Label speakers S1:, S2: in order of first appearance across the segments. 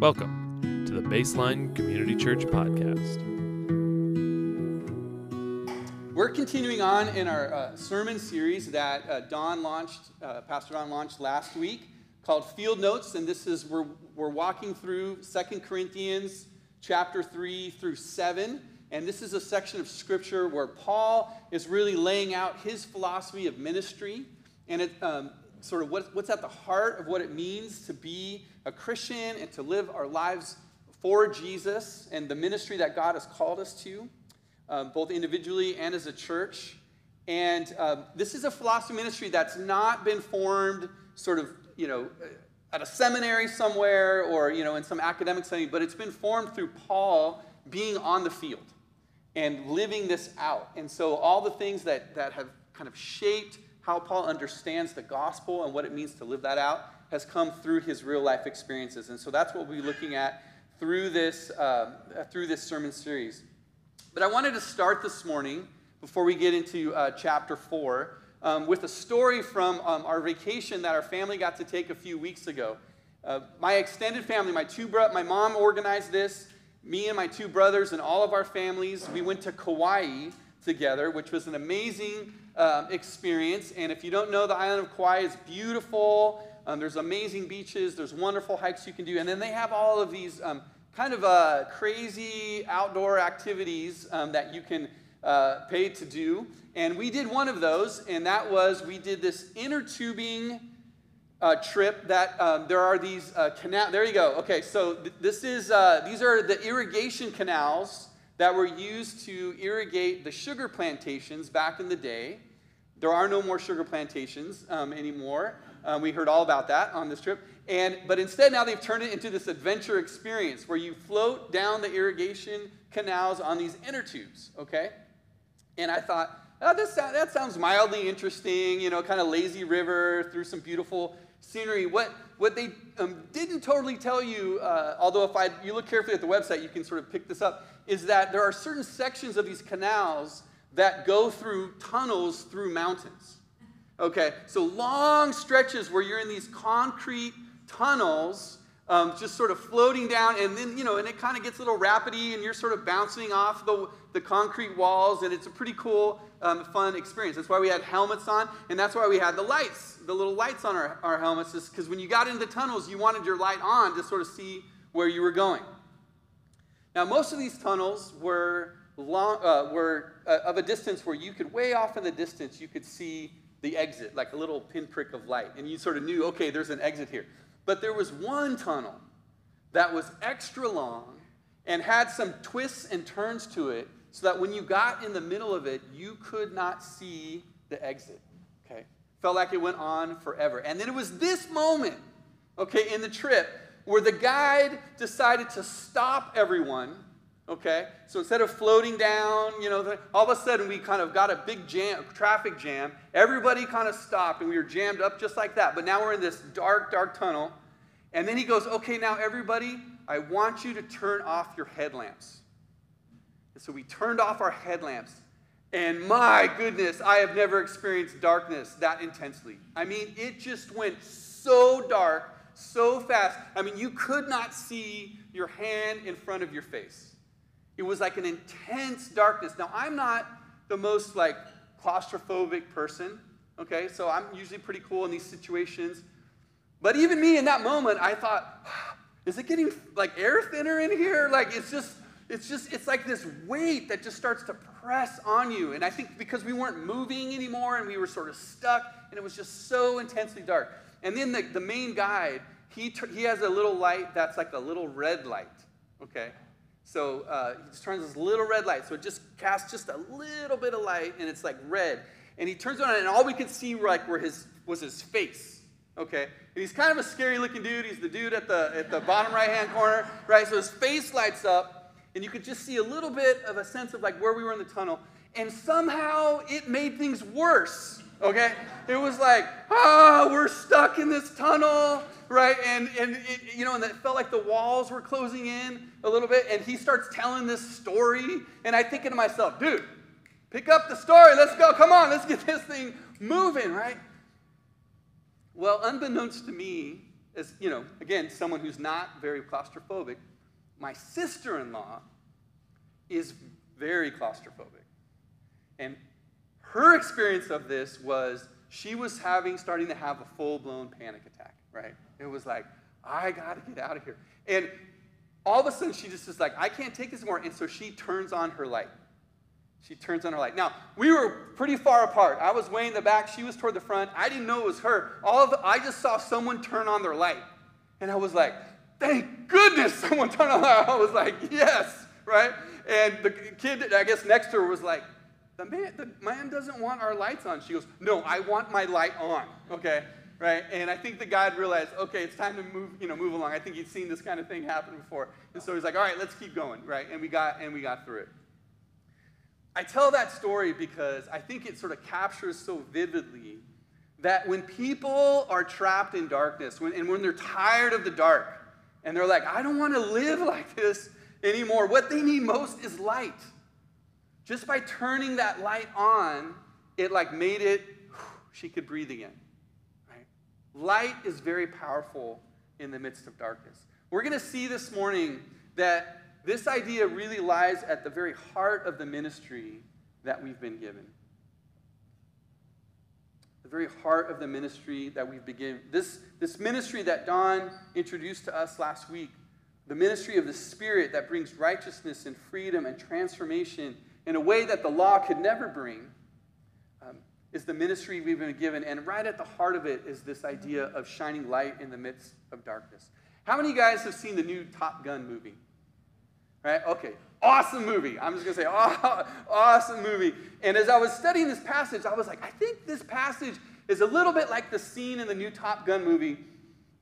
S1: Welcome to the Baseline Community Church Podcast.
S2: We're continuing on in our uh, sermon series that uh, Don launched, uh, Pastor Don launched last week called Field Notes. And this is, we're, we're walking through Second Corinthians chapter 3 through 7. And this is a section of scripture where Paul is really laying out his philosophy of ministry and it, um, sort of what, what's at the heart of what it means to be a Christian and to live our lives for Jesus and the ministry that God has called us to, uh, both individually and as a church. And uh, this is a philosophy ministry that's not been formed sort of, you know, at a seminary somewhere or, you know, in some academic setting, but it's been formed through Paul being on the field and living this out. And so all the things that, that have kind of shaped how Paul understands the gospel and what it means to live that out has come through his real life experiences. And so that's what we'll be looking at through this, uh, through this sermon series. But I wanted to start this morning, before we get into uh, chapter 4, um, with a story from um, our vacation that our family got to take a few weeks ago. Uh, my extended family, my two bro- my mom organized this. Me and my two brothers and all of our families, we went to Kauai together, which was an amazing um, experience. And if you don't know, the island of Kauai is beautiful. Um, there's amazing beaches, there's wonderful hikes you can do. And then they have all of these um, kind of uh, crazy outdoor activities um, that you can uh, pay to do. And we did one of those, and that was we did this inner tubing uh, trip that um, there are these uh, canal. There you go. Okay, so th- this is uh, these are the irrigation canals that were used to irrigate the sugar plantations back in the day. There are no more sugar plantations um, anymore. Uh, we heard all about that on this trip. And, but instead, now they've turned it into this adventure experience where you float down the irrigation canals on these inner tubes, okay? And I thought, oh, this, that sounds mildly interesting, you know, kind of lazy river through some beautiful scenery. What, what they um, didn't totally tell you, uh, although if I, you look carefully at the website, you can sort of pick this up, is that there are certain sections of these canals that go through tunnels through mountains. Okay, so long stretches where you're in these concrete tunnels, um, just sort of floating down, and then, you know, and it kind of gets a little rapidy, and you're sort of bouncing off the, the concrete walls, and it's a pretty cool, um, fun experience. That's why we had helmets on, and that's why we had the lights, the little lights on our, our helmets, is because when you got into the tunnels, you wanted your light on to sort of see where you were going. Now, most of these tunnels were, long, uh, were uh, of a distance where you could, way off in the distance, you could see the exit, like a little pinprick of light. And you sort of knew, okay, there's an exit here. But there was one tunnel that was extra long and had some twists and turns to it so that when you got in the middle of it, you could not see the exit. Okay? Felt like it went on forever. And then it was this moment, okay, in the trip where the guide decided to stop everyone Okay? So instead of floating down, you know, all of a sudden we kind of got a big jam, traffic jam. Everybody kind of stopped and we were jammed up just like that. But now we're in this dark, dark tunnel. And then he goes, okay, now everybody, I want you to turn off your headlamps. And so we turned off our headlamps. And my goodness, I have never experienced darkness that intensely. I mean, it just went so dark, so fast. I mean, you could not see your hand in front of your face. It was like an intense darkness. Now, I'm not the most like claustrophobic person, okay? So I'm usually pretty cool in these situations. But even me in that moment, I thought, is it getting like air thinner in here? Like it's just, it's just, it's like this weight that just starts to press on you. And I think because we weren't moving anymore and we were sort of stuck and it was just so intensely dark. And then the, the main guide, he, he has a little light that's like a little red light, okay? So uh, he just turns this little red light. So it just casts just a little bit of light, and it's like red. And he turns on it and all we could see like were his was his face. Okay, and he's kind of a scary looking dude. He's the dude at the at the bottom right hand corner, right? So his face lights up, and you could just see a little bit of a sense of like where we were in the tunnel. And somehow it made things worse. Okay, it was like, ah, we're stuck in this tunnel right? And, and it, you know, and it felt like the walls were closing in a little bit. And he starts telling this story. And I thinking to myself, dude, pick up the story. Let's go. Come on, let's get this thing moving, right? Well, unbeknownst to me as you know, again, someone who's not very claustrophobic, my sister in law is very claustrophobic. And her experience of this was she was having, starting to have a full blown panic attack, right? It was like, I got to get out of here. And all of a sudden, she just is like, I can't take this anymore. And so she turns on her light. She turns on her light. Now, we were pretty far apart. I was way in the back. She was toward the front. I didn't know it was her. All of the, I just saw someone turn on their light. And I was like, thank goodness someone turned on the light. I was like, yes, right? And the kid, I guess, next to her was like, the man, the man doesn't want our lights on. She goes, no, I want my light on, okay? Right? And I think the guy realized, okay, it's time to move, you know, move along. I think he'd seen this kind of thing happen before. And so he's like, all right, let's keep going, right? And we got, and we got through it. I tell that story because I think it sort of captures so vividly that when people are trapped in darkness, when, and when they're tired of the dark, and they're like, I don't want to live like this anymore, what they need most is light. Just by turning that light on, it like made it, she could breathe again. Right? Light is very powerful in the midst of darkness. We're going to see this morning that this idea really lies at the very heart of the ministry that we've been given. The very heart of the ministry that we've been given. This, this ministry that Don introduced to us last week, the ministry of the Spirit that brings righteousness and freedom and transformation in a way that the law could never bring, um, is the ministry we've been given. And right at the heart of it is this idea of shining light in the midst of darkness. How many of you guys have seen the new Top Gun movie? Right? Okay. Awesome movie. I'm just going to say, awesome movie. And as I was studying this passage, I was like, I think this passage is a little bit like the scene in the new Top Gun movie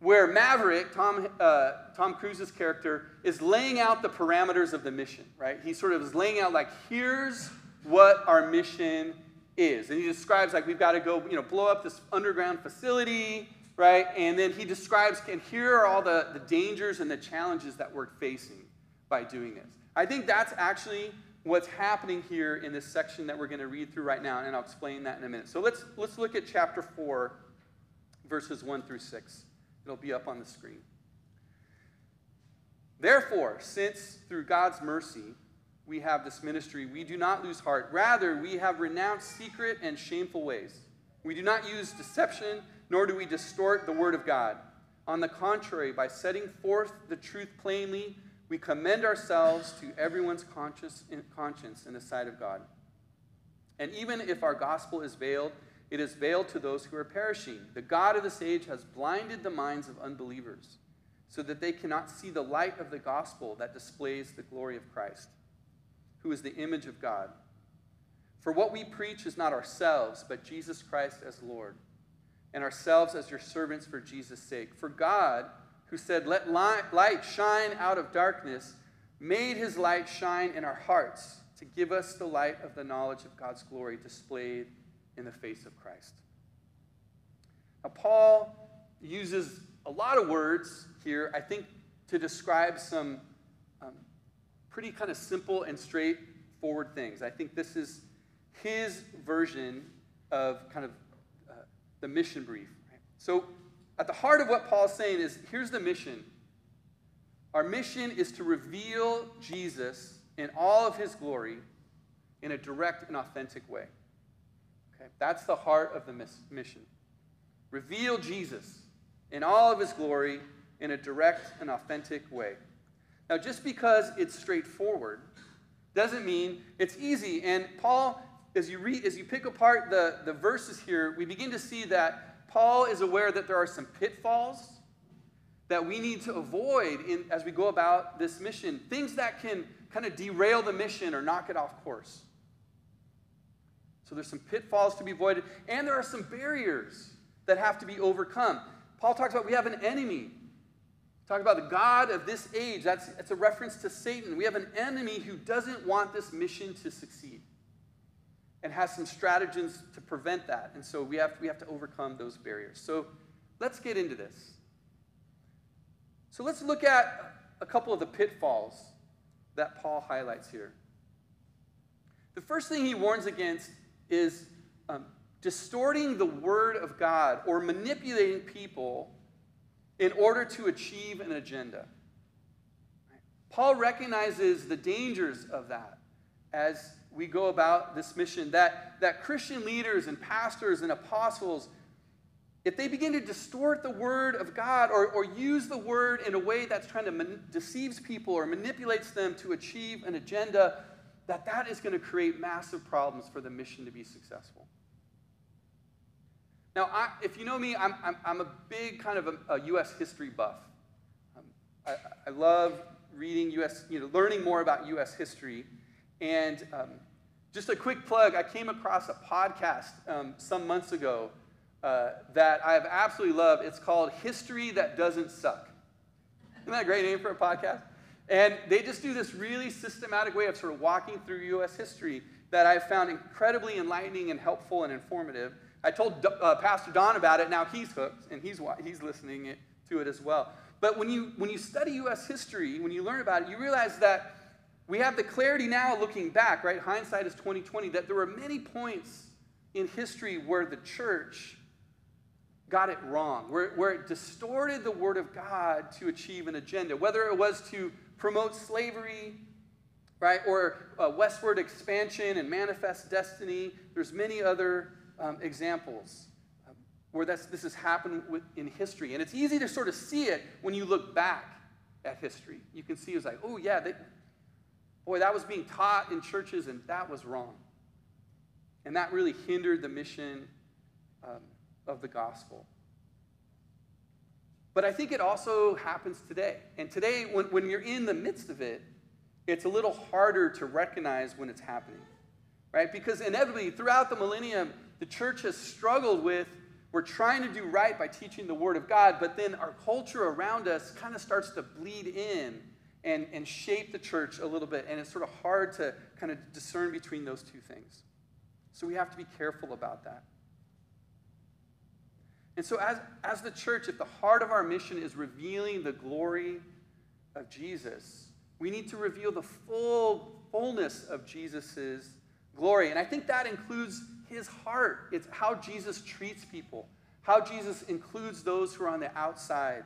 S2: where Maverick, Tom, uh, Tom Cruise's character, is laying out the parameters of the mission, right? He sort of is laying out, like, here's what our mission is. And he describes, like, we've got to go, you know, blow up this underground facility, right? And then he describes, and here are all the, the dangers and the challenges that we're facing by doing this. I think that's actually what's happening here in this section that we're going to read through right now, and I'll explain that in a minute. So let's, let's look at chapter 4, verses 1 through 6. It'll be up on the screen. Therefore, since through God's mercy we have this ministry, we do not lose heart. Rather, we have renounced secret and shameful ways. We do not use deception, nor do we distort the word of God. On the contrary, by setting forth the truth plainly, we commend ourselves to everyone's conscience in the sight of God. And even if our gospel is veiled, it is veiled to those who are perishing. The God of this age has blinded the minds of unbelievers so that they cannot see the light of the gospel that displays the glory of Christ, who is the image of God. For what we preach is not ourselves, but Jesus Christ as Lord, and ourselves as your servants for Jesus' sake. For God, who said, Let light shine out of darkness, made his light shine in our hearts to give us the light of the knowledge of God's glory displayed in the face of Christ. Now, Paul uses a lot of words here, I think, to describe some um, pretty kind of simple and straightforward things. I think this is his version of kind of uh, the mission brief. Right? So, at the heart of what Paul's saying is here's the mission. Our mission is to reveal Jesus in all of his glory in a direct and authentic way. Okay? That's the heart of the mission. Reveal Jesus in all of his glory in a direct and authentic way. Now, just because it's straightforward doesn't mean it's easy. And Paul, as you read, as you pick apart the, the verses here, we begin to see that Paul is aware that there are some pitfalls that we need to avoid in, as we go about this mission. Things that can kind of derail the mission or knock it off course. So there's some pitfalls to be avoided, and there are some barriers that have to be overcome. Paul talks about we have an enemy. Talk about the God of this age. That's, that's a reference to Satan. We have an enemy who doesn't want this mission to succeed and has some stratagems to prevent that. And so we have, we have to overcome those barriers. So let's get into this. So let's look at a couple of the pitfalls that Paul highlights here. The first thing he warns against is um, distorting the word of God or manipulating people in order to achieve an agenda. Paul recognizes the dangers of that as we go about this mission that, that Christian leaders and pastors and apostles, if they begin to distort the word of God or, or use the word in a way that's trying to man- deceives people or manipulates them to achieve an agenda, that that is going to create massive problems for the mission to be successful. Now, I, if you know me, I'm, I'm, I'm, a big kind of a, a U.S. history buff. Um, I, I, love reading U.S., you know, learning more about U.S. history. And um, just a quick plug, I came across a podcast um, some months ago uh, that I have absolutely loved. It's called History That Doesn't Suck. Isn't that a great name for a podcast? And they just do this really systematic way of sort of walking through U.S. history that I've found incredibly enlightening and helpful and informative. I told uh, Pastor Don about it. Now he's hooked, and he's, he's listening it, to it as well. But when you, when you study U.S. history, when you learn about it, you realize that we have the clarity now looking back, right? Hindsight is 2020, that there were many points in history where the church got it wrong, where, where it distorted the Word of God to achieve an agenda, whether it was to promote slavery, right, or uh, westward expansion and manifest destiny. There's many other um, examples um, where that's, this has happened with, in history. And it's easy to sort of see it when you look back at history. You can see it's like, oh, yeah, they, boy, that was being taught in churches and that was wrong. And that really hindered the mission um, of the gospel. But I think it also happens today. And today, when, when you're in the midst of it, it's a little harder to recognize when it's happening, right? Because inevitably, throughout the millennium, the church has struggled with we're trying to do right by teaching the Word of God, but then our culture around us kind of starts to bleed in and, and shape the church a little bit. And it's sort of hard to kind of discern between those two things. So we have to be careful about that. And so, as, as the church, if the heart of our mission is revealing the glory of Jesus, we need to reveal the full fullness of Jesus' glory. And I think that includes his heart. It's how Jesus treats people, how Jesus includes those who are on the outside,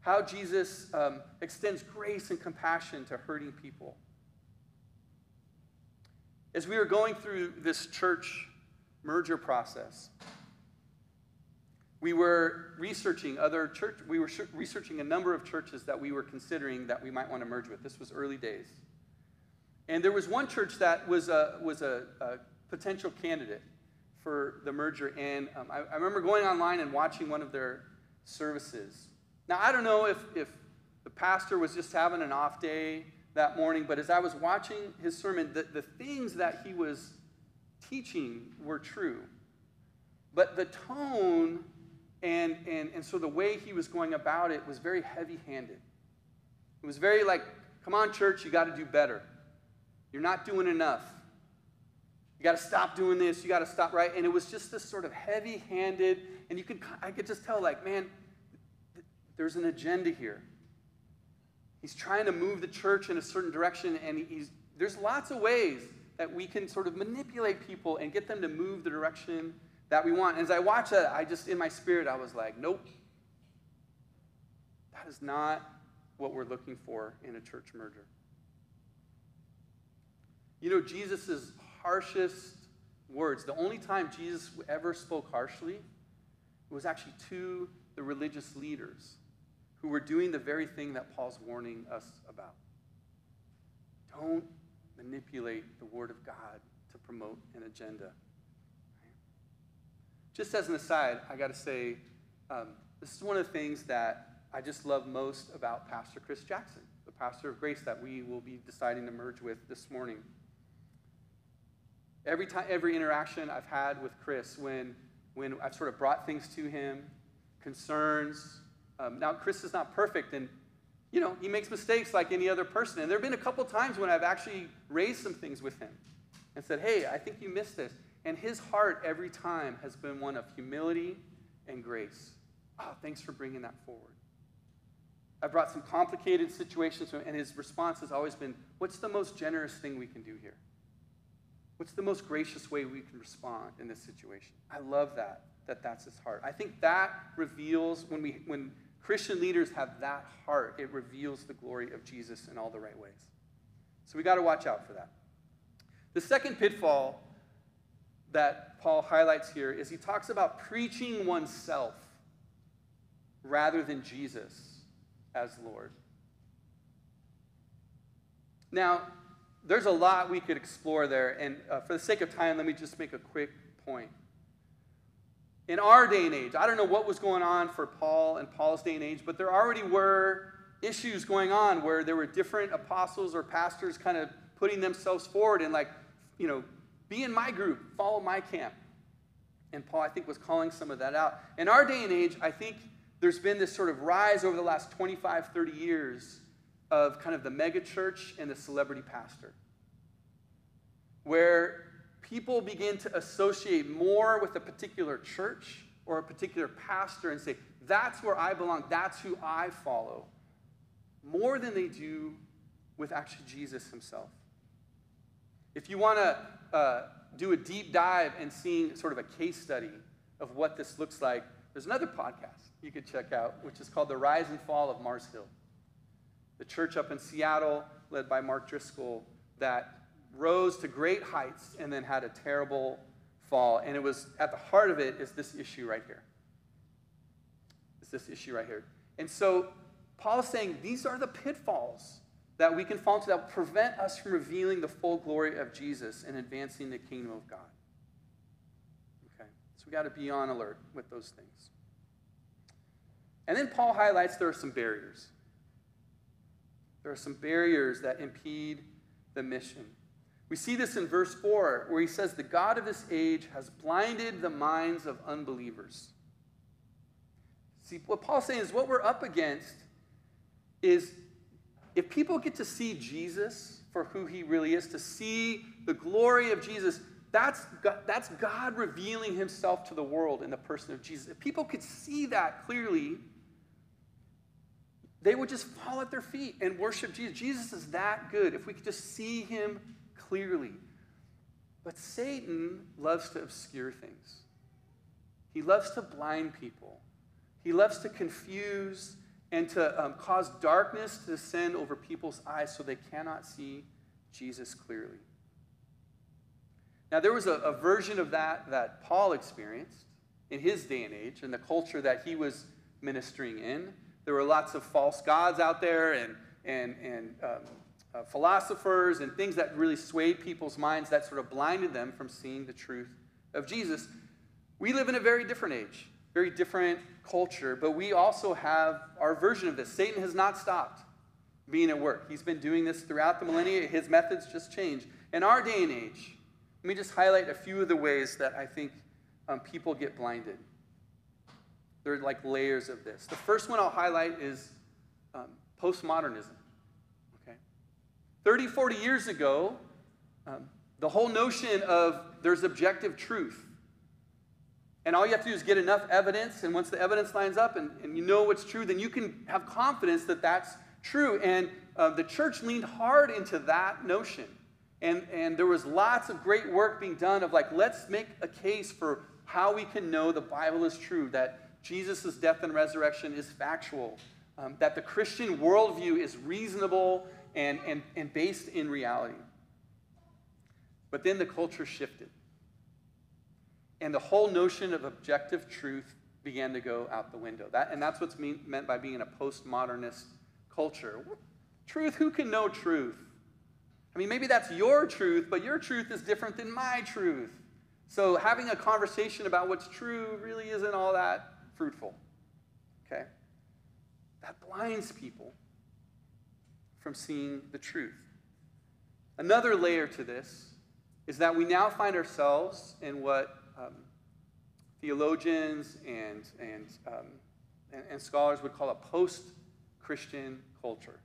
S2: how Jesus um, extends grace and compassion to hurting people. As we were going through this church merger process, we were researching other church we were researching a number of churches that we were considering that we might want to merge with. This was early days. And there was one church that was a, was a, a potential candidate for the merger and um, I, I, remember going online and watching one of their services. Now i don't know if, if the pastor was just having an off day that morning but as i was watching his sermon the, the things that he was teaching were true. But the tone and, and, and so the way he was going about it was very heavy handed. It was very like, come on, church, you got to do better. You're not doing enough. You got to stop doing this. You got to stop, right? And it was just this sort of heavy handed, and you could, I could just tell, like, man, there's an agenda here. He's trying to move the church in a certain direction, and he's, there's lots of ways that we can sort of manipulate people and get them to move the direction that we want. And as I watched that, I just, in my spirit, I was like, nope. That is not what we're looking for in a church merger. You know, Jesus' harshest words, the only time Jesus ever spoke harshly, was actually to the religious leaders who were doing the very thing that Paul's warning us about. Don't manipulate the Word of God to promote an agenda. Just as an aside, I got to say, um, this is one of the things that I just love most about Pastor Chris Jackson, the pastor of Grace that we will be deciding to merge with this morning. Every time, every interaction I've had with Chris, when when I've sort of brought things to him, concerns. Um, now, Chris is not perfect, and you know he makes mistakes like any other person. And there have been a couple times when I've actually raised some things with him and said, "Hey, I think you missed this." And his heart every time has been one of humility and grace. Oh, thanks for bringing that forward. I brought some complicated situations, and his response has always been, What's the most generous thing we can do here? What's the most gracious way we can respond in this situation? I love that, that that's his heart. I think that reveals when, we, when Christian leaders have that heart. It reveals the glory of Jesus in all the right ways. So we got to watch out for that. The second pitfall that Paul highlights here is he talks about preaching oneself rather than Jesus as Lord. Now, there's a lot we could explore there, and uh, for the sake of time, let me just make a quick point. In our day and age, I don't know what was going on for Paul and Paul's day and age, but there already were issues going on where there were different apostles or pastors kind of putting themselves forward and, like, you know, be in my group, follow my camp. And Paul, I think, was calling some of that out. In our day and age, I think there's been this sort of rise over the last 25, 30 years of kind of the megachurch and the celebrity pastor, where people begin to associate more with a particular church or a particular pastor and say, that's where I belong, that's who I follow, more than they do with actually Jesus himself. If you want to uh, do a deep dive and seeing sort of a case study of what this looks like, there's another podcast you could check out, which is called The Rise and Fall of Mars Hill. The church up in Seattle, led by Mark Driscoll, that rose to great heights and then had a terrible fall. And it was at the heart of it is this issue right here. It's this issue right here. And so Paul is saying these are the pitfalls that we can fall into that prevent us from revealing the full glory of Jesus and advancing the kingdom of God. Okay, so we got to be on alert with those things. And then Paul highlights there are some barriers. There are some barriers that impede the mission. We see this in verse 4, where he says, The God of this age has blinded the minds of unbelievers. See, what Paul's saying is what we're up against is if people get to see Jesus for who he really is, to see the glory of Jesus, that's God, that's God revealing himself to the world in the person of Jesus. If people could see that clearly, they would just fall at their feet and worship Jesus. Jesus is that good if we could just see him clearly. But Satan loves to obscure things, he loves to blind people, he loves to confuse and to um, cause darkness to descend over people's eyes so they cannot see Jesus clearly. Now, there was a, a, version of that that Paul experienced in his day and age, in the culture that he was ministering in. There were lots of false gods out there and, and, and um, uh, philosophers and things that really swayed people's minds that sort of blinded them from seeing the truth of Jesus. We live in a very different age very different culture, but we also have our version of this. Satan has not stopped being at work. He's been doing this throughout the millennia. His methods just change. In our day and age, let me just highlight a few of the ways that I think um, people get blinded. There are like layers of this. The first one I'll highlight is um, postmodernism. Okay? 30, 40 years ago, um, the whole notion of there's objective truth and all you have to do is get enough evidence. And once the evidence lines up and, and you know what's true, then you can have confidence that that's true. And uh, the church leaned hard into that notion. And, and there was lots of great work being done of like, let's make a case for how we can know the Bible is true, that Jesus' death and resurrection is factual, um, that the Christian worldview is reasonable and, and, and based in reality. But then the culture shifted. And the whole notion of objective truth began to go out the window. That, and that's what's mean, meant by being in a postmodernist culture. Truth, who can know truth? I mean, maybe that's your truth, but your truth is different than my truth. So having a conversation about what's true really isn't all that fruitful. Okay? That blinds people from seeing the truth. Another layer to this is that we now find ourselves in what um, theologians and, and, um, and, and scholars would call a post Christian culture.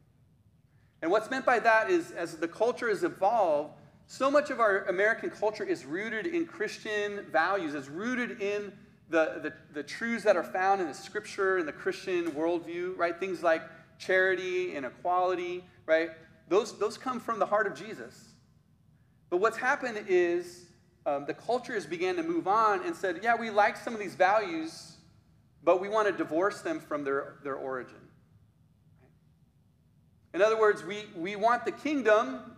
S2: And what's meant by that is as the culture has evolved, so much of our American culture is rooted in Christian values, is rooted in the, the, the, truths that are found in the scripture and the Christian worldview, right? Things like charity and equality, right? Those, those come from the heart of Jesus. But what's happened is um, the cultures began to move on and said, yeah, we like some of these values, but we want to divorce them from their, their origin. In other words, we, we want the kingdom,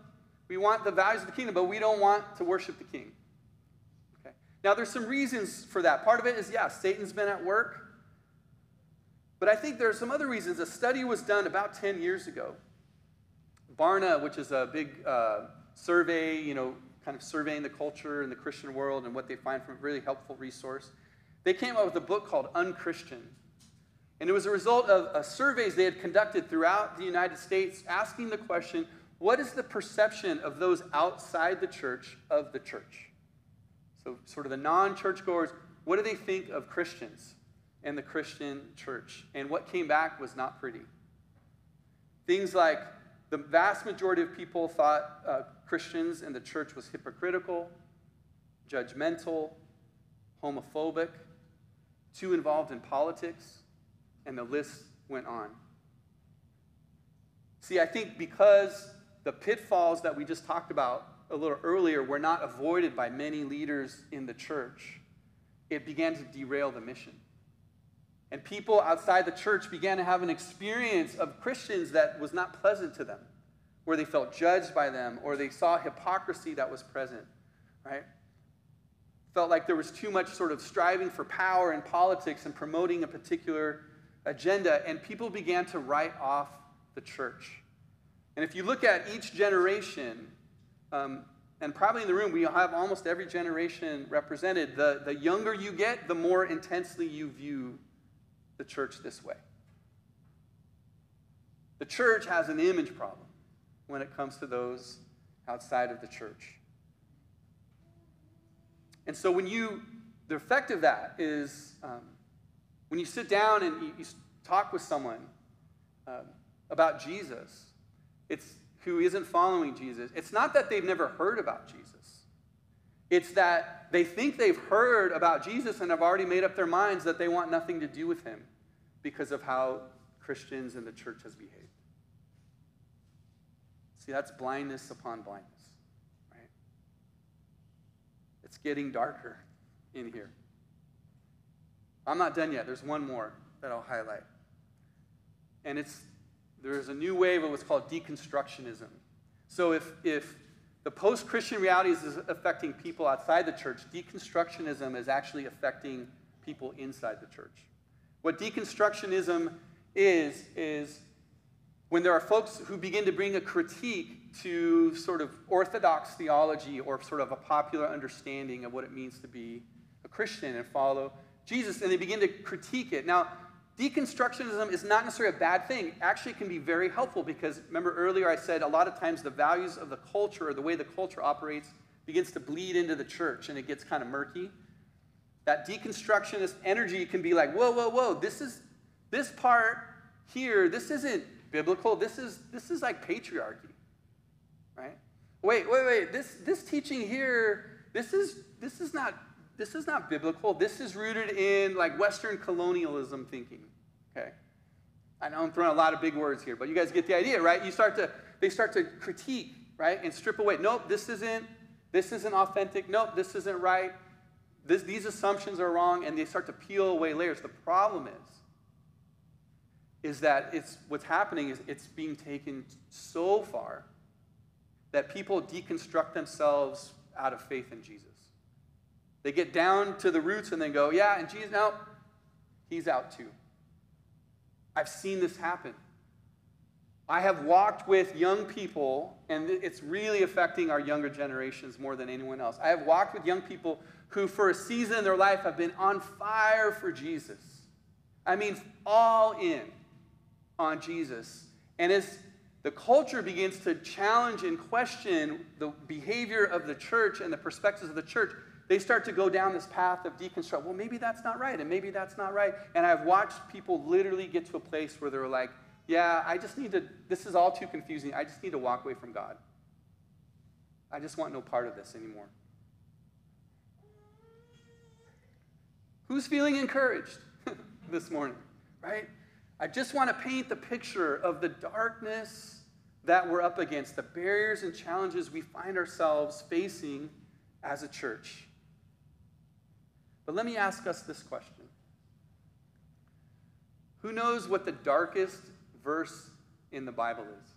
S2: we want the values of the kingdom, but we don't want to worship the king. Okay. Now, there's some reasons for that. Part of it is, yeah, Satan's been at work. But I think there are some other reasons. A study was done about 10 years ago. Barna, which is a big uh, survey, you know, kind of surveying the culture and the Christian world and what they find from a really helpful resource, they came up with a book called Unchristian. And it was a result of uh, surveys they had conducted throughout the United States asking the question what is the perception of those outside the church of the church? So, sort of the non churchgoers, what do they think of Christians and the Christian church? And what came back was not pretty. Things like the vast majority of people thought uh, Christians and the church was hypocritical, judgmental, homophobic, too involved in politics and the list went on. See, I think because the pitfalls that we just talked about a little earlier were not avoided by many leaders in the church, it began to derail the mission. And people outside the church began to have an experience of Christians that was not pleasant to them, where they felt judged by them or they saw hypocrisy that was present, right? Felt like there was too much sort of striving for power in politics and promoting a particular agenda, and people began to write off the church. And if you look at each generation, um, and probably in the room, we have almost every generation represented. The, the younger you get, the more intensely you view the church this way. The church has an image problem when it comes to those outside of the church. And so, when you, the effect of that is um, when you sit down and you, you talk with someone um, about Jesus, it's who isn't following Jesus, it's not that they've never heard about Jesus. It's that they think they've heard about Jesus and have already made up their minds that they want nothing to do with him because of how Christians and the church has behaved. See, that's blindness upon blindness, right? It's getting darker in here. I'm not done yet. There's one more that I'll highlight. And it's there's a new wave of what's called deconstructionism. So if, if the post Christian realities is affecting people outside the church, deconstructionism is actually affecting people inside the church. What deconstructionism is, is when there are folks who begin to bring a critique to sort of orthodox theology or sort of a popular understanding of what it means to be a Christian and follow Jesus, and they begin to critique it. Now, deconstructionism is not necessarily a bad thing. Actually, can be very helpful because remember earlier I said a lot of times the values of the culture or the way the culture operates begins to bleed into the church and it gets kind of murky. That deconstructionist energy can be like, whoa, whoa, whoa, this is this part here, this isn't biblical. This is this is like patriarchy. Right? Wait, wait, wait. This this teaching here, this is this is not this is not biblical. This is rooted in like Western colonialism thinking. Okay? I know I'm throwing a lot of big words here, but you guys get the idea, right? You start to, they start to critique, right? And strip away. Nope, this isn't, this isn't authentic. Nope, this isn't right. This, these assumptions are wrong, and they start to peel away layers. The problem is, is that it's what's happening is it's being taken so far that people deconstruct themselves out of faith in Jesus. They get down to the roots and then go, yeah, and Jesus, now he's out too. I've seen this happen. I have walked with young people, and it's really affecting our younger generations more than anyone else. I have walked with young people who, for a season in their life, have been on fire for Jesus. I mean, all in on Jesus. And as the culture begins to challenge and question the behavior of the church and the perspectives of the church, they start to go down this path of deconstruct. Well, maybe that's not right, and maybe that's not right. And I've watched people literally get to a place where they're like, yeah, I just need to, this is all too confusing. I just need to walk away from God. I just want no part of this anymore. Who's feeling encouraged this morning, right? I just want to paint the picture of the darkness that we're up against, the barriers and challenges we find ourselves facing as a church. But let me ask us this question Who knows what the darkest verse in the Bible is?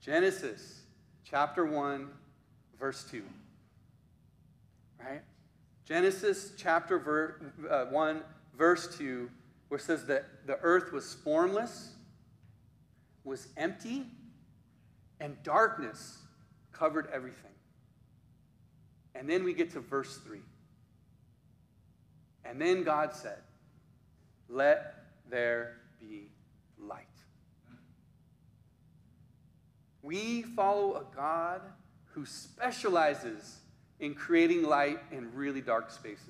S2: Genesis chapter 1, verse 2. Right? Genesis chapter ver, uh, 1, verse 2, where it says that the earth was formless, was empty, and darkness covered everything. And then we get to verse 3. And then God said, Let there be light. We follow a God who specializes in creating light in really dark spaces.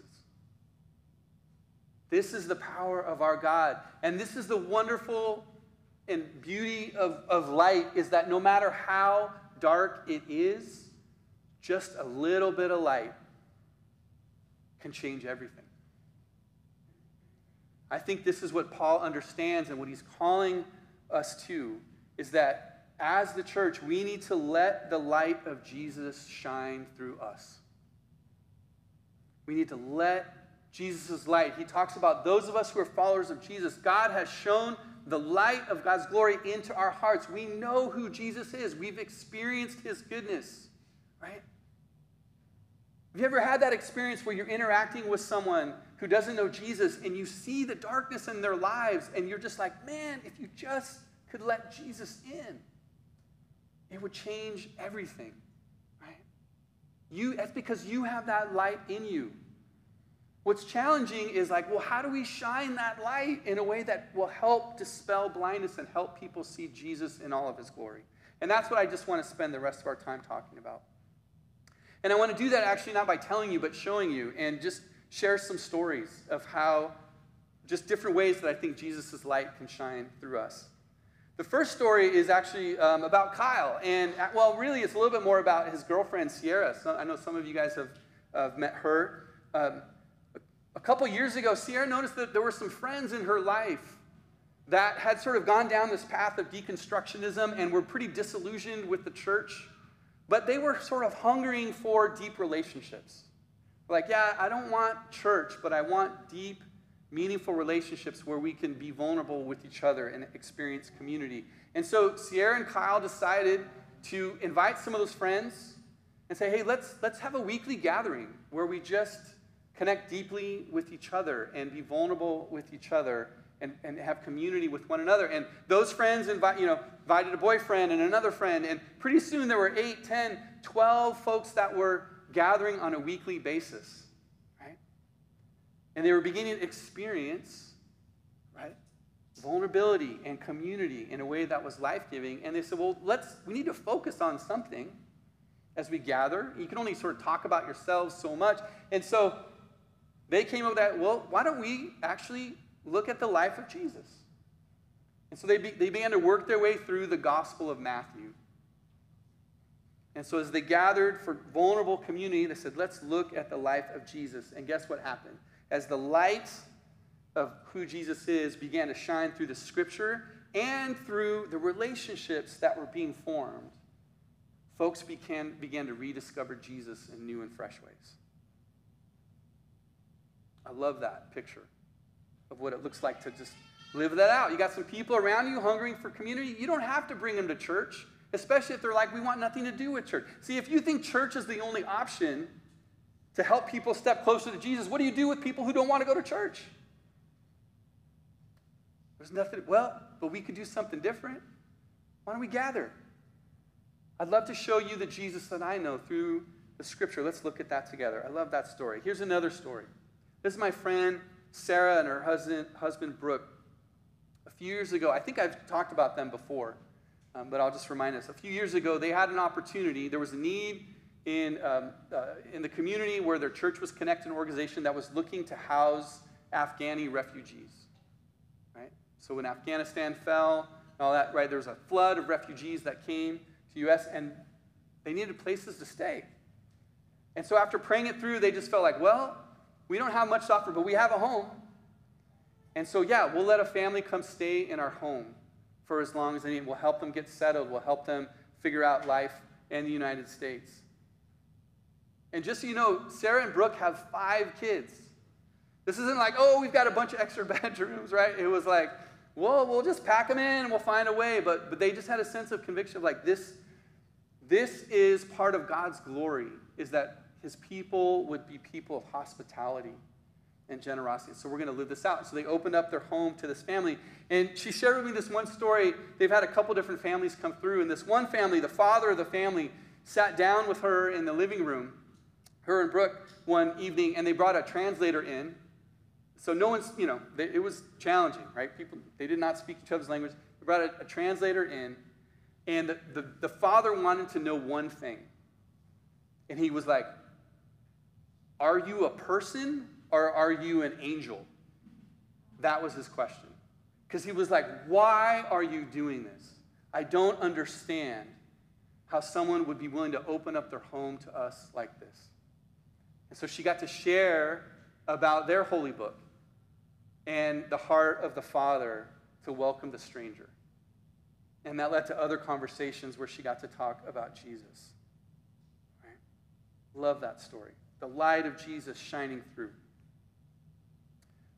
S2: This is the power of our God. And this is the wonderful and beauty of, of light is that no matter how dark it is, just a little bit of light can change everything. I think this is what Paul understands and what he's calling us to is that as the church, we need to let the light of Jesus shine through us. We need to let Jesus' light. He talks about those of us who are followers of Jesus. God has shown the light of God's glory into our hearts. We know who Jesus is, we've experienced his goodness, right? Have you ever had that experience where you're interacting with someone who doesn't know Jesus and you see the darkness in their lives and you're just like, man, if you just could let Jesus in, it would change everything, right? You, that's because you have that light in you. What's challenging is like, well, how do we shine that light in a way that will help dispel blindness and help people see Jesus in all of his glory? And that's what I just want to spend the rest of our time talking about. And I want to do that actually not by telling you, but showing you and just share some stories of how, just different ways that I think Jesus' light can shine through us. The first story is actually um, about Kyle. And, uh, well, really, it's a little bit more about his girlfriend, Sierra. So, I know some of you guys have, have met her. Um, a couple years ago, Sierra noticed that there were some friends in her life that had sort of gone down this path of deconstructionism and were pretty disillusioned with the church, but they were sort of hungering for deep relationships. Like, yeah, I don't want church, but I want deep, meaningful relationships where we can be vulnerable with each other and experience community. And so Sierra and Kyle decided to invite some of those friends and say, hey, let's, let's have a weekly gathering where we just connect deeply with each other and be vulnerable with each other and, and have community with one another. And those friends invite, you know, invited a boyfriend and another friend. And pretty soon there were 8, 10, 12 folks that were gathering on a weekly basis, right? And they were beginning to experience, right, vulnerability and community in a way that was life-giving. And they said, well, let's, we need to focus on something as we gather. You can only sort of talk about yourselves so much. And so they came up with that, well, why don't we actually look at the life of Jesus? And so they, be, they began to work their way through the Gospel of Matthew. And so as they gathered for vulnerable community, they said, let's look at the life of Jesus. And guess what happened? As the light of who Jesus is began to shine through the scripture and through the relationships that were being formed, folks began, began to rediscover Jesus in new and fresh ways. I love that picture of what it looks like to just live that out. You got some people around you hungering for community. You don't have to bring them to church, especially if they're like, we want nothing to do with church. See, if you think church is the only option to help people step closer to Jesus, what do you do with people who don't want to go to church? There's nothing, well, but we could do something different. Why don't we gather? I'd love to show you the Jesus that I know through the scripture. Let's look at that together. I love that story. Here's another story. This is my friend Sarah and her husband, husband Brooke. A few years ago, I think I've talked about them before, um, but I'll just remind us. A few years ago, they had an opportunity. There was a need in, um, uh, in the community where their church was connected, an organization that was looking to house Afghani refugees. Right? So when Afghanistan fell, and all that, right, there was a flood of refugees that came to U.S. and they needed places to stay. And so after praying it through, they just felt like, well, we don't have much to but we have a home. And so, yeah, we'll let a family come stay in our home for as long as they need. We'll help them get settled. We'll help them figure out life in the United States. And just so you know, Sarah and Brooke have five kids. This isn't like, oh, we've got a bunch of extra bedrooms, right? It was like, well, we'll just pack them in and we'll find a way. But, but they just had a sense of conviction of like, this, this is part of God's glory, is that his people would be people of hospitality and generosity. So we're going to live this out. So they opened up their home to this family. And she shared with me this one story. They've had a couple different families come through. And this one family, the father of the family, sat down with her in the living room, her and Brooke, one evening, and they brought a translator in. So no one's, you know, they, it was challenging, right? People, they did not speak each other's language. They brought a, a translator in, and the, the, the father wanted to know one thing. And he was like, Are you a person or are you an angel? That was his question. Because he was like, Why are you doing this? I don't understand how someone would be willing to open up their home to us like this. And so she got to share about their holy book and the heart of the Father to welcome the stranger. And that led to other conversations where she got to talk about Jesus. Right? Love that story. The light of Jesus shining through.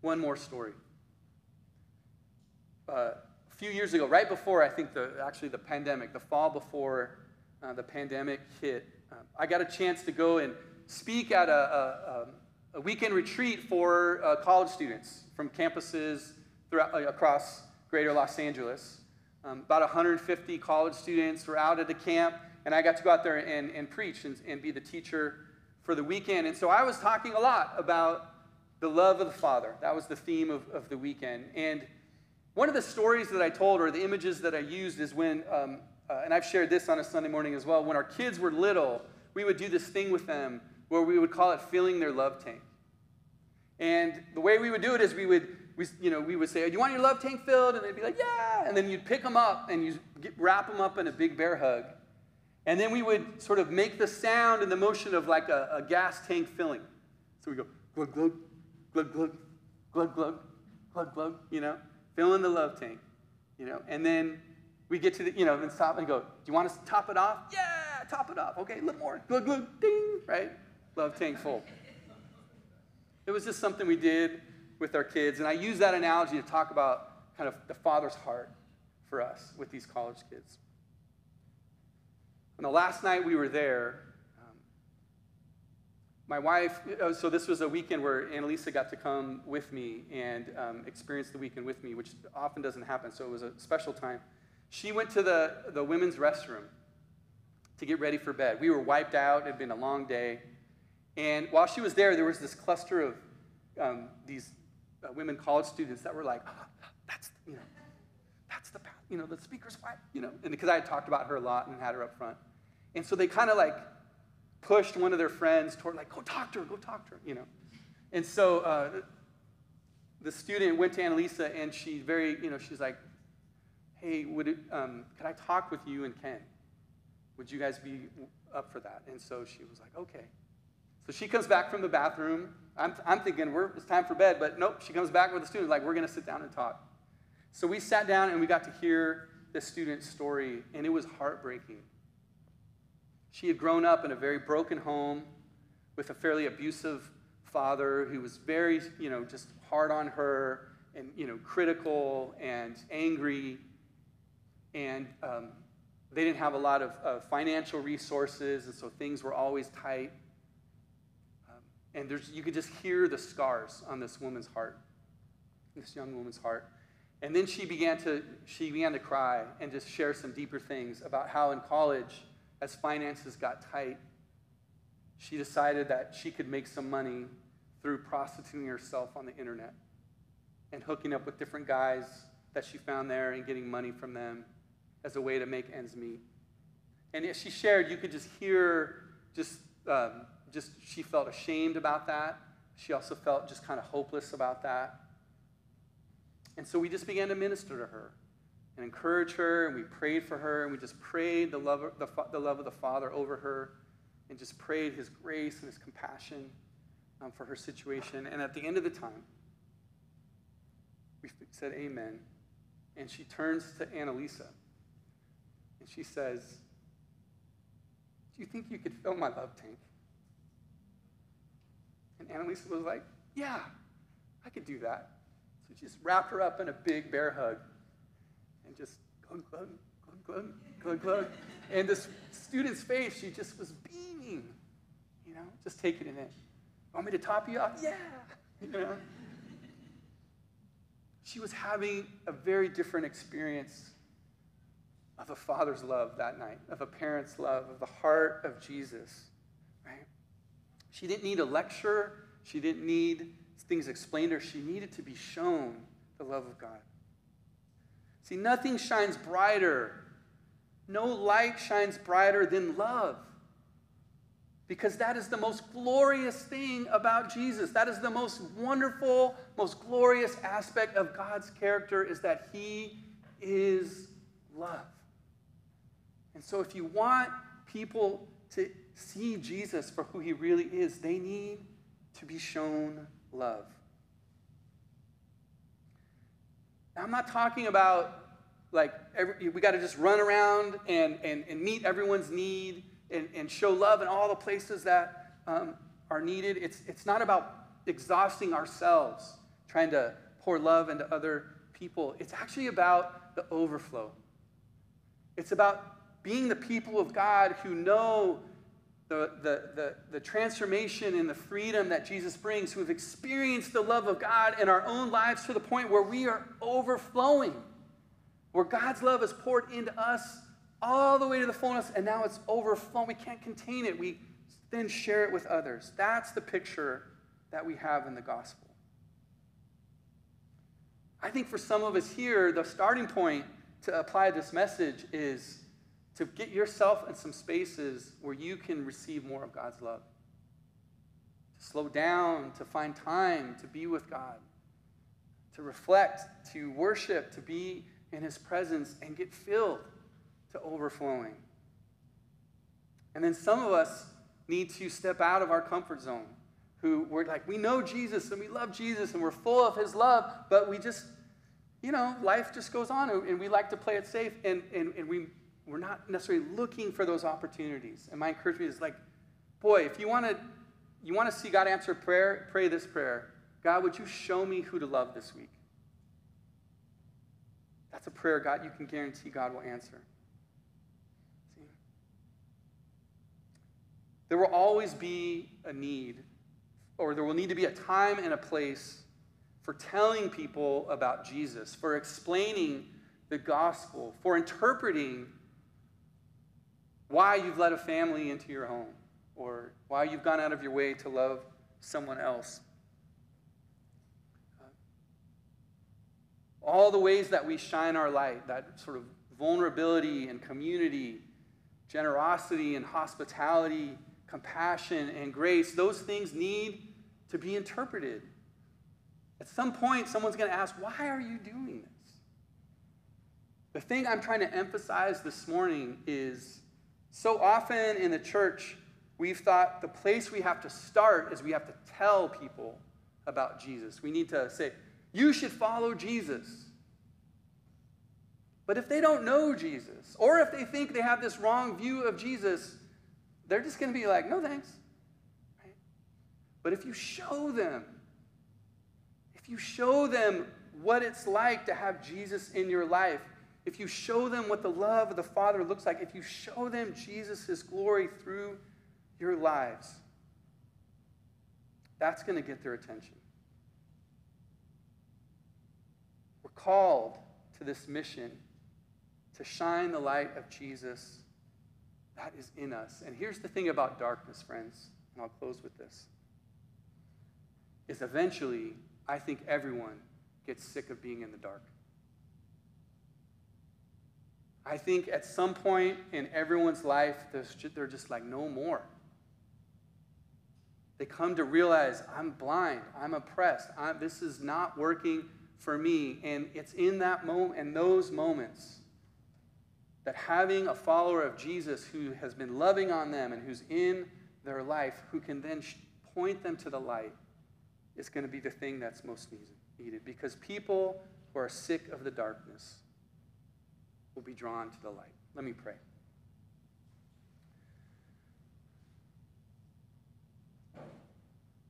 S2: One more story. Uh, a few years ago, right before I think the actually the pandemic, the fall before uh, the pandemic hit, uh, I got a chance to go and speak at a, a, a weekend retreat for uh, college students from campuses throughout, uh, across greater Los Angeles. Um, about 150 college students were out at the camp, and I got to go out there and, and preach and, and be the teacher for the weekend. And so I was talking a lot about the love of the Father. That was the theme of, of the weekend. And one of the stories that I told, or the images that I used, is when, um, uh, and I've shared this on a Sunday morning as well, when our kids were little, we would do this thing with them where we would call it filling their love tank. And the way we would do it is we would, we, you know, we would say, "Do you want your love tank filled?" And they'd be like, "Yeah." And then you'd pick them up and you wrap them up in a big bear hug. And then we would sort of make the sound and the motion of like a, a gas tank filling. So we go glug glug, glug glug, glug glug, glug glug. You know, filling the love tank. You know, and then we get to the, you know, then stop and go. Do you want us to top it off? Yeah, top it off. Okay, a little more. Glug glug, ding. Right, love tank full. It was just something we did with our kids. And I use that analogy to talk about kind of the father's heart for us with these college kids. And the last night we were there, um, my wife, uh, so this was a weekend where Annalisa got to come with me and um, experience the weekend with me, which often doesn't happen. So it was a special time. She went to the, the women's restroom to get ready for bed. We were wiped out, it had been a long day. And while she was there, there was this cluster of um, these uh, women college students that were like, oh, that's, you know, that's the, you know, the speaker's wife, you know, and because I had talked about her a lot and had her up front. And so they kind of like pushed one of their friends toward like, go talk to her, go talk to her, you know. And so uh, the student went to Annalisa and she very, you know, she's like, hey, would it, um, could I talk with you and Ken? Would you guys be up for that? And so she was like, okay. So she comes back from the bathroom. I'm, I'm thinking we're, it's time for bed, but nope, she comes back with the student, like, we're going to sit down and talk. So we sat down and we got to hear the student's story, and it was heartbreaking. She had grown up in a very broken home with a fairly abusive father who was very, you know, just hard on her and, you know, critical and angry. And um, they didn't have a lot of uh, financial resources, and so things were always tight. And there's, you could just hear the scars on this woman's heart, this young woman's heart. And then she began to, she began to cry and just share some deeper things about how in college, as finances got tight, she decided that she could make some money through prostituting herself on the internet and hooking up with different guys that she found there and getting money from them as a way to make ends meet. And as she shared, you could just hear just um, just she felt ashamed about that. She also felt just kind of hopeless about that. And so we just began to minister to her and encourage her, and we prayed for her, and we just prayed the love, the, the love of the Father over her, and just prayed His grace and His compassion um, for her situation. And at the end of the time, we said, Amen. And she turns to Annalisa, and she says, Do you think you could fill my love tank? And Annalisa was like, Yeah, I could do that. So just wrapped her up in a big bear hug and just glug, glug, glug, glug, glug, glug. And this student's face, she just was beaming, you know, just taking it in. Want me to top you off? Yeah, you know. She was having a very different experience of a father's love that night, of a parent's love, of the heart of Jesus, right? She didn't need a lecture. She didn't need things explained to her. She needed to be shown the love of God. See, nothing shines brighter. No light shines brighter than love. Because that is the most glorious thing about Jesus. That is the most wonderful, most glorious aspect of God's character is that he is love. And so if you want people to see Jesus for who he really is, they need to be shown love. I'm not talking about like every, we got to just run around and, and, and meet everyone's need and, and show love in all the places that um, are needed. It's, it's not about exhausting ourselves, trying to pour love into other people. It's actually about the overflow. It's about being the people of God who know the, the, the, the, transformation and the freedom that Jesus brings, who have experienced the love of God in our own lives to the point where we are overflowing, where God's love is poured into us all the way to the fullness, and now it's overflowing. We can't contain it. We then share it with others. That's the picture that we have in the gospel. I think for some of us here, the starting point to apply this message is to get yourself in some spaces where you can receive more of God's love. To slow down, to find time to be with God, to reflect, to worship, to be in His presence, and get filled to overflowing. And then some of us need to step out of our comfort zone. Who we're like, we know Jesus and we love Jesus and we're full of his love, but we just, you know, life just goes on and we like to play it safe and, and, and we, we're not necessarily looking for those opportunities. And my encouragement is like, boy, if you want to you want to see God answer prayer, pray this prayer. God, would you show me who to love this week? That's a prayer God you can guarantee God will answer. There will always be a need, or there will need to be a time and a place for telling people about Jesus, for explaining the gospel, for interpreting why you've let a family into your home, or why you've gone out of your way to love someone else. Uh, all the ways that we shine our light, that sort of vulnerability and community, generosity and hospitality, compassion, and grace, those things need to be interpreted. At some point, someone's going to ask, Why are you doing this? The thing I'm trying to emphasize this morning is so often in the church, we've thought the place we have to start is we have to tell people about Jesus. We need to say, You should follow Jesus. But if they don't know Jesus, or if they think they have this wrong view of Jesus, they're just going to be like, no thanks. Right? But if you show them, if you show them what it's like to have Jesus in your life, if you show them what the love of the Father looks like, if you show them Jesus' glory through your lives, that's going to get their attention. We're called to this mission to shine the light of Jesus that is in us. And here's the thing about darkness, friends, and I'll close with this. Is eventually, I think everyone gets sick of being in the dark. I think at some point in everyone's life, they're just like, no more. They come to realize, I'm blind, I'm oppressed, I'm, this is not working for me. And it's in that moment, in those moments, that having a follower of Jesus who has been loving on them and who's in their life, who can then point them to the light, is going to be the thing that's most needed. Because people who are sick of the darkness will be drawn to the light. Let me pray.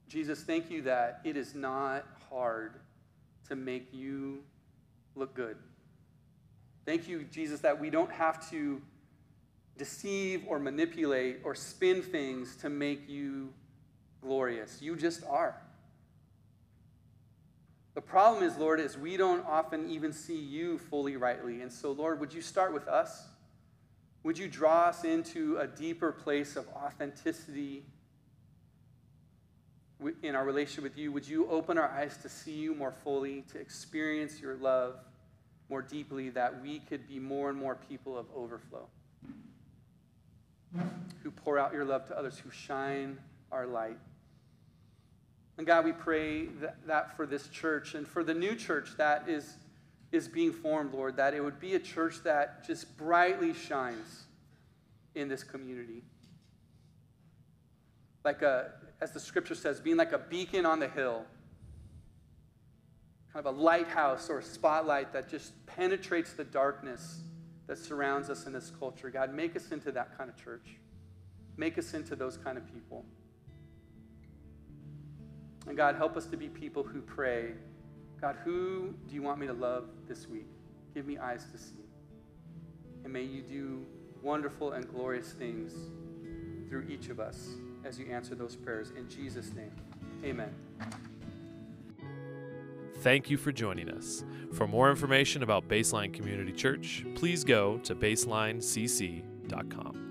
S2: Jesus, thank you that it is not hard to make you look good. Thank you, Jesus, that we don't have to deceive or manipulate or spin things to make you glorious. You just are. The problem is, Lord, is we don't often even see you fully rightly. And so, Lord, would you start with us? Would you draw us into a deeper place of authenticity in our relationship with you? Would you open our eyes to see you more fully, to experience your love more deeply, that we could be more and more people of overflow, who pour out your love to others, who shine our light? And God, we pray that, that, for this church and for the new church that is, is being formed, Lord, that it would be a church that just brightly shines in this community. Like a, as the scripture says, being like a beacon on the hill, kind of a lighthouse or a spotlight that just penetrates the darkness that surrounds us in this culture. God, make us into that kind of church. Make us into those kind of people. And God, help us to be people who pray, God, who do you want me to love this week? Give me eyes to see. And may you do wonderful and glorious things through each of us as you answer those prayers. In Jesus' name, amen.
S1: Thank you for joining us. For more information about Baseline Community Church, please go to baselinecc.com.